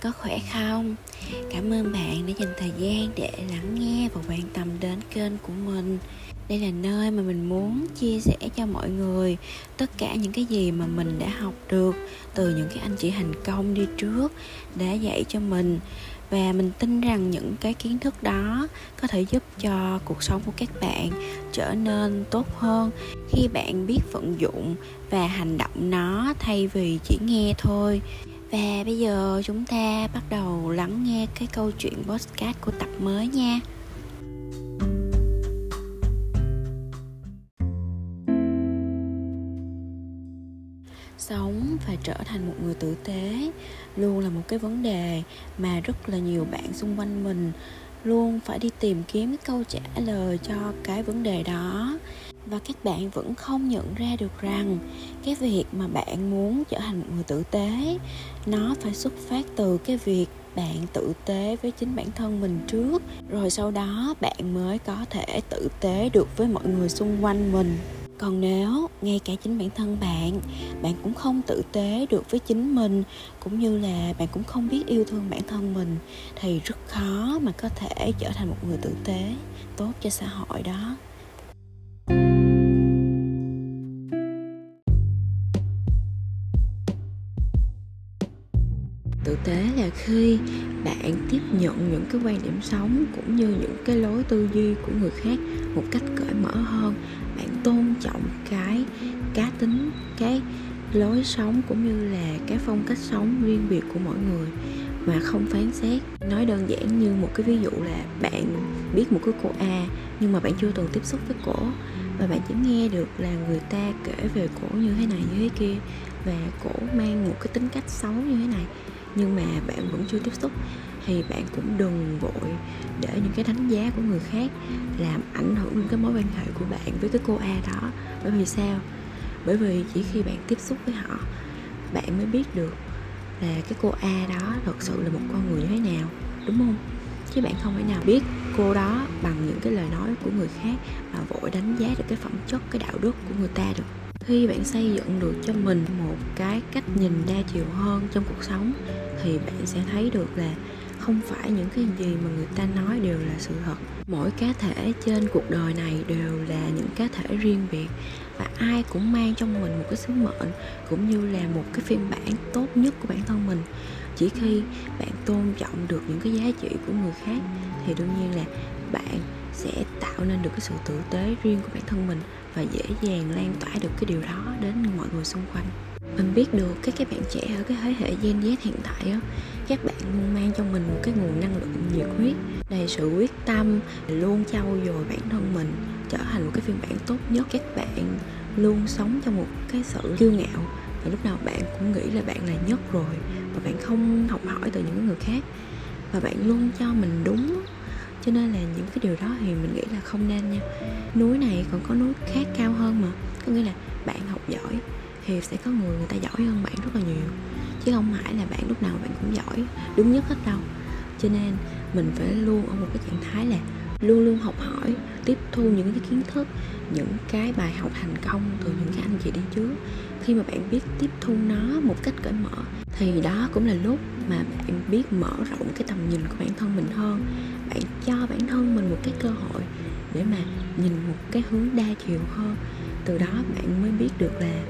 có khỏe không? Cảm ơn bạn đã dành thời gian để lắng nghe và quan tâm đến kênh của mình. Đây là nơi mà mình muốn chia sẻ cho mọi người tất cả những cái gì mà mình đã học được từ những cái anh chị thành công đi trước đã dạy cho mình và mình tin rằng những cái kiến thức đó có thể giúp cho cuộc sống của các bạn trở nên tốt hơn khi bạn biết vận dụng và hành động nó thay vì chỉ nghe thôi và bây giờ chúng ta bắt đầu lắng nghe cái câu chuyện podcast của tập mới nha. Sống và trở thành một người tử tế luôn là một cái vấn đề mà rất là nhiều bạn xung quanh mình luôn phải đi tìm kiếm cái câu trả lời cho cái vấn đề đó và các bạn vẫn không nhận ra được rằng cái việc mà bạn muốn trở thành một người tử tế, nó phải xuất phát từ cái việc bạn tử tế với chính bản thân mình trước. Rồi sau đó bạn mới có thể tử tế được với mọi người xung quanh mình. Còn nếu ngay cả chính bản thân bạn bạn cũng không tử tế được với chính mình, cũng như là bạn cũng không biết yêu thương bản thân mình, thì rất khó mà có thể trở thành một người tử tế. Tốt cho xã hội đó. Tế là khi bạn tiếp nhận những cái quan điểm sống cũng như những cái lối tư duy của người khác một cách cởi mở hơn, bạn tôn trọng cái cá tính, cái lối sống cũng như là cái phong cách sống riêng biệt của mỗi người mà không phán xét. Nói đơn giản như một cái ví dụ là bạn biết một cái cô A nhưng mà bạn chưa từng tiếp xúc với cổ và bạn chỉ nghe được là người ta kể về cổ như thế này như thế kia và cổ mang một cái tính cách xấu như thế này nhưng mà bạn vẫn chưa tiếp xúc. Thì bạn cũng đừng vội để những cái đánh giá của người khác làm ảnh hưởng đến cái mối quan hệ của bạn với cái cô A đó. Bởi vì sao? Bởi vì chỉ khi bạn tiếp xúc với họ, bạn mới biết được là cái cô A đó thật sự là một con người như thế nào, đúng không? Chứ bạn không thể nào biết cô đó bằng những cái lời nói của người khác mà vội đánh giá được cái phẩm chất, cái đạo đức của người ta được khi bạn xây dựng được cho mình một cái cách nhìn đa chiều hơn trong cuộc sống, thì bạn sẽ thấy được là không phải những cái gì mà người ta nói đều là sự thật. Mỗi cá thể trên cuộc đời này đều là những cá thể riêng biệt và ai cũng mang trong mình một cái sứ mệnh cũng như là một cái phiên bản tốt nhất của bản thân mình. Chỉ khi bạn tôn trọng được những cái giá trị của người khác thì đương nhiên là bạn sẽ tạo nên được cái sự tử tế riêng của bản thân mình và dễ dàng lan tỏa được cái điều đó đến mọi người xung quanh. Mình biết được các các bạn trẻ ở cái thế hệ Gen Z hiện tại á, các bạn luôn mang trong mình một cái nguồn năng lượng nhiệt huyết, đầy sự quyết tâm, luôn trau dồi bản thân mình, trở thành một cái phiên bản tốt nhất. Các bạn luôn sống trong một cái sự kiêu ngạo, và lúc nào bạn cũng nghĩ là bạn là nhất rồi, và bạn không học hỏi từ những người khác. Và bạn luôn cho mình đúng cho nên là những cái điều đó thì mình nghĩ là không nên nha. Núi này còn có núi khác cao hơn mà. Có nghĩa là bạn học giỏi thì sẽ có người người ta giỏi hơn bạn rất là nhiều. Chứ không phải là bạn lúc nào bạn cũng giỏi, đúng nhất hết đâu. Cho nên mình phải luôn ở một cái trạng thái là luôn luôn học hỏi, tiếp thu những cái kiến thức, những cái bài học thành công từ những cái anh chị đi trước. Khi mà bạn biết tiếp thu nó một cách cởi mở thì đó cũng là lúc mà bạn biết mở rộng cái tầm nhìn của bản thân mình hơn. Bạn cho bản thân mình một cái cơ hội để mà nhìn một cái hướng đa chiều hơn. Từ đó bạn mới biết được là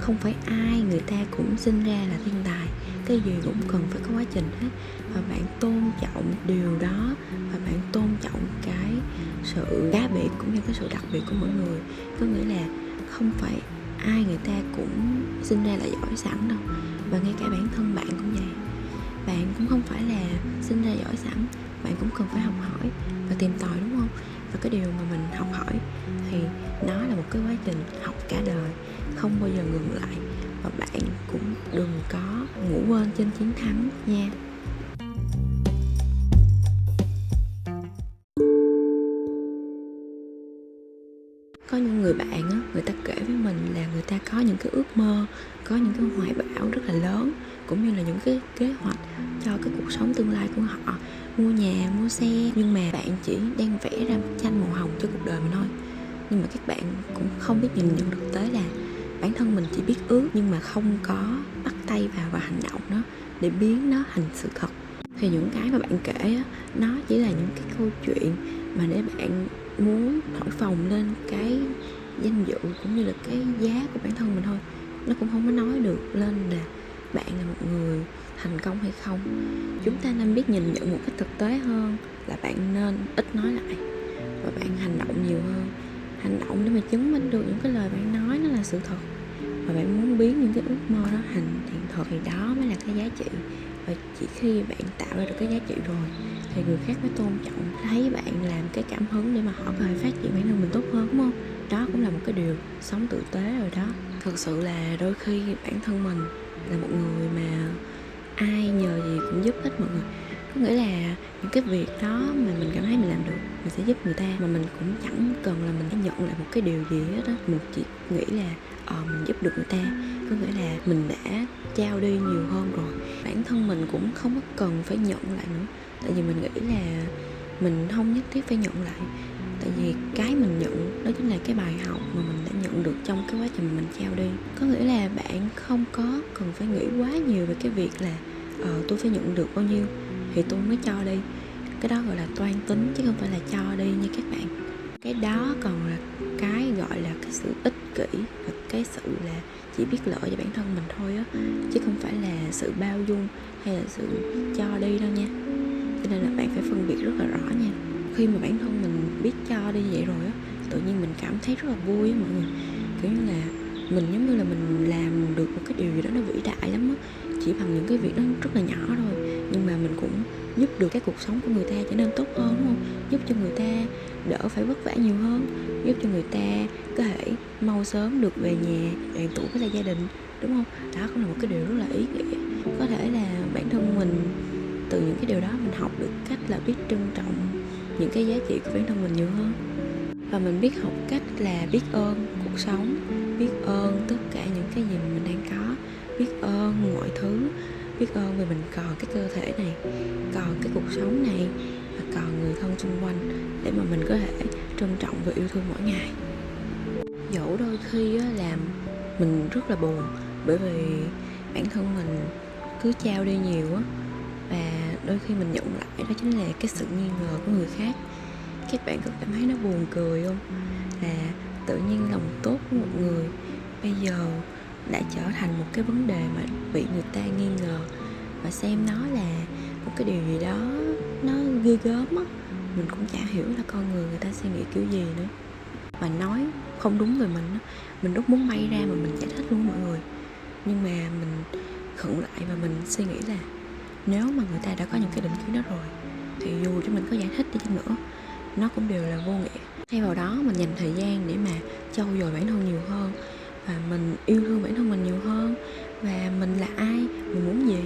không phải ai người ta cũng sinh ra là thiên tài. Cái gì cũng cần phải có quá trình hết. Và bạn tôn trọng điều đó và bạn tôn trọng cái sự cá biệt cũng như cái sự đặc biệt của mỗi người. Có nghĩa là không phải ai người ta cũng sinh ra là giỏi sẵn đâu. Và ngay cả bản thân bạn cũng vậy. Bạn cũng không phải là sinh ra giỏi sẵn, bạn cũng cần phải học hỏi và tìm tòi, đúng không? Và cái điều mà mình học hỏi thì nó là một cái quá trình học cả đời, không bao giờ ngừng lại. Và bạn cũng đừng có ngủ quên trên chiến thắng nha. Có những người bạn á người ta kể với mình là người ta có những cái ước mơ có những cái hoài bão rất là lớn cũng như là những cái kế hoạch cho cái cuộc sống tương lai của họ. Mua nhà mua xe nhưng mà bạn chỉ đang vẽ ra bức tranh màu hồng cho cuộc đời mình thôi. Nhưng mà các bạn cũng không biết nhìn nhận thực tế là bản thân mình chỉ biết ước nhưng mà không có bắt tay vào và hành động nó để biến nó thành sự thật. Thì những cái mà bạn kể á, nó chỉ là những cái câu chuyện mà để bạn muốn thổi phồng lên cái danh dự cũng như là cái giá của bản thân mình thôi. Nó cũng không có nói được lên là bạn là một người thành công hay không. Chúng ta nên biết nhìn nhận một cách thực tế hơn là bạn nên ít nói lại và bạn hành động nhiều hơn. Hành động để mà chứng minh được những cái lời bạn nói nó là sự thật và bạn muốn biến những cái ước mơ đó thành hiện thực thì đó mới là cái giá trị. Và chỉ khi bạn tạo ra được cái giá trị rồi thì người khác mới tôn trọng, thấy bạn làm cái cảm hứng để mà họ có thể phát triển bản thân mình tốt hơn, đúng không? Đó cũng là một cái điều sống tử tế rồi đó. Thực sự là đôi khi bản thân mình là một người mà ai nhờ gì cũng giúp hết mọi người. Có nghĩa là những cái việc đó mà mình cảm thấy mình làm được, mình sẽ giúp người ta, mà mình cũng chẳng cần là mình phải nhận lại một cái điều gì hết á. Mình chỉ nghĩ là ờ mình giúp được người ta có nghĩa là mình đã trao đi nhiều hơn rồi. Bản thân mình cũng không có cần phải nhận lại nữa. Tại vì mình nghĩ là mình không nhất thiết phải nhận lại. Tại vì cái mình nhận, đó chính là cái bài học mà mình đã nhận được trong cái quá trình mình trao đi. Có nghĩa là bạn không có cần phải nghĩ quá nhiều về cái việc là ờ tôi phải nhận được bao nhiêu thì tôi mới cho đi. Cái đó gọi là toan tính chứ không phải là cho đi như các bạn cái đó còn là cái gọi là cái sự ích kỷ và cái sự là chỉ biết lợi cho bản thân mình thôi á, chứ không phải là sự bao dung hay là sự cho đi đâu nha. Cho nên là bạn phải phân biệt rất là rõ nha. Khi mà bản thân mình biết cho đi vậy rồi á, tự nhiên mình cảm thấy rất là vui á mọi người. Kiểu như là mình giống như là mình làm được một cái điều gì đó nó vĩ đại lắm á, chỉ bằng những cái việc đó rất là nhỏ thôi. Nhưng mà mình cũng giúp được cái cuộc sống của người ta trở nên tốt hơn, đúng không? Giúp cho người ta đỡ phải vất vả nhiều hơn, giúp cho người ta có thể mau sớm được về nhà, đoàn tụ với lại gia đình, đúng không? Đó cũng là một cái điều rất là ý nghĩa. Có thể là bản thân mình, từ những cái điều đó mình học được cách là biết trân trọng những cái giá trị của bản thân mình nhiều hơn. Và mình biết học cách là biết ơn cuộc sống, biết ơn tất cả những cái gì mình đang có, biết ơn mọi thứ biết ơn vì mình còn cái cơ thể này, còn cái cuộc sống này, và còn người thân xung quanh để mà mình có thể trân trọng và yêu thương mỗi ngày. Dẫu đôi khi làm mình rất là buồn bởi vì bản thân mình cứ trao đi nhiều á, và đôi khi mình nhận lại đó chính là cái sự nghi ngờ của người khác. Các bạn có cảm thấy nó buồn cười không? Là tự nhiên lòng tốt của một người bây giờ đã trở thành một cái vấn đề mà bị người ta nghi ngờ. Và xem nó là một cái điều gì đó nó ghê gớm á, mình cũng chả hiểu là con người người ta suy nghĩ kiểu gì nữa. Và nói không đúng về mình á, mình rất muốn bay ra mà mình giải thích luôn mọi người. Nhưng mà mình khựng lại và mình suy nghĩ là nếu mà người ta đã có những cái định kiến đó rồi, thì dù cho mình có giải thích đi chăng nữa, nó cũng đều là vô nghĩa. Thay vào đó mình dành thời gian để mà trau dồi bản thân nhiều hơn và mình yêu thương bản thân mình nhiều hơn. Và mình là ai, mình muốn gì,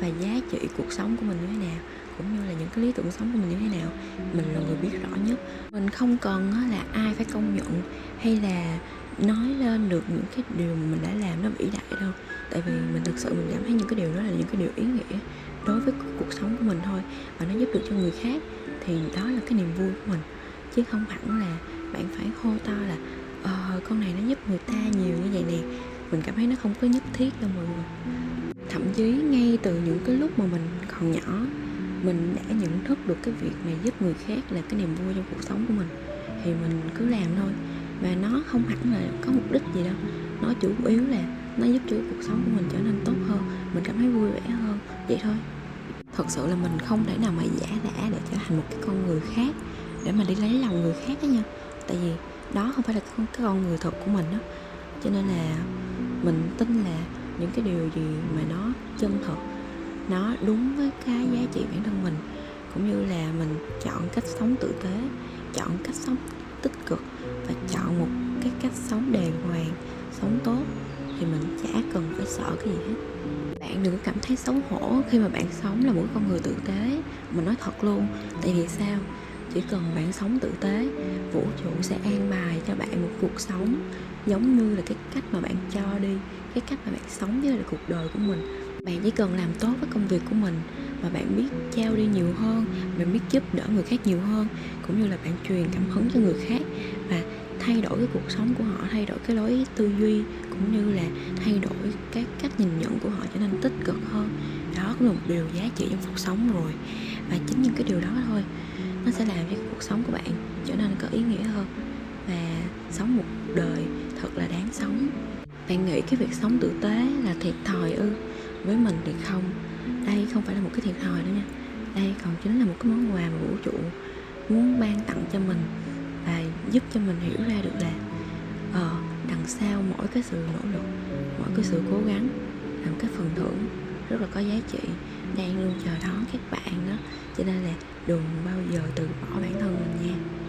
và giá trị cuộc sống của mình như thế nào, cũng như là những cái lý tưởng sống của mình như thế nào, mình là người biết rõ nhất. Mình không cần là ai phải công nhận hay là nói lên được những cái điều mà mình đã làm nó vĩ đại đâu. Tại vì mình thực sự mình cảm thấy những cái điều đó là những cái điều ý nghĩa đối với cuộc sống của mình thôi, và nó giúp được cho người khác, thì đó là cái niềm vui của mình. Chứ không hẳn là bạn phải hô to là ờ con này nó giúp người ta nhiều nè. Mình cảm thấy nó không có nhất thiết đâu mọi người. Thậm chí ngay từ những cái lúc mà mình còn nhỏ, mình đã nhận thức được cái việc này giúp người khác là cái niềm vui trong cuộc sống của mình. Thì mình cứ làm thôi. Và nó không hẳn là có mục đích gì đâu. Nó chủ yếu là nó giúp cho cuộc sống của mình trở nên tốt hơn, mình cảm thấy vui vẻ hơn. Vậy thôi. Thật sự là mình không thể nào mà giả đã để trở thành một cái con người khác, để mà đi lấy lòng người khác đó nha. Tại vì đó không phải là cái con người thật của mình đó cho nên là mình tin là những cái điều gì mà nó chân thật, nó đúng với cái giá trị bản thân mình, cũng như là mình chọn cách sống tử tế, chọn cách sống tích cực và chọn một cái cách sống đàng hoàng, sống tốt, thì mình chả cần phải sợ cái gì hết. Bạn đừng cảm thấy xấu hổ khi mà bạn sống là một con người tử tế, mình nói thật luôn. Tại vì sao? Chỉ cần bạn sống tử tế, vũ trụ sẽ an bài cho bạn một cuộc sống giống như là cái cách mà bạn cho đi, cái cách mà bạn sống với là cuộc đời của mình. Bạn chỉ cần làm tốt với công việc của mình và bạn biết trao đi nhiều hơn, bạn biết giúp đỡ người khác nhiều hơn, cũng như là bạn truyền cảm hứng cho người khác và thay đổi cái cuộc sống của họ, thay đổi cái lối tư duy, cũng như là thay đổi cái cách nhìn nhận của họ trở nên tích cực hơn. Đó cũng là một điều giá trị trong cuộc sống rồi. Và chính những cái điều đó thôi nó sẽ làm cho cuộc sống của bạn trở nên có ý nghĩa hơn và sống một đời thật là đáng sống. Bạn nghĩ cái việc sống tử tế là thiệt thòi ư? Với mình thì không. Đây không phải là một cái thiệt thòi nữa nha. Đây còn chính là một cái món quà mà vũ trụ muốn ban tặng cho mình và giúp cho mình hiểu ra được là ờ đằng sau mỗi cái sự nỗ lực, mỗi cái sự cố gắng là một cái phần thưởng rất là có giá trị, đang luôn chờ đón các bạn đó cho nên là đừng bao giờ từ bỏ bản thân mình nha.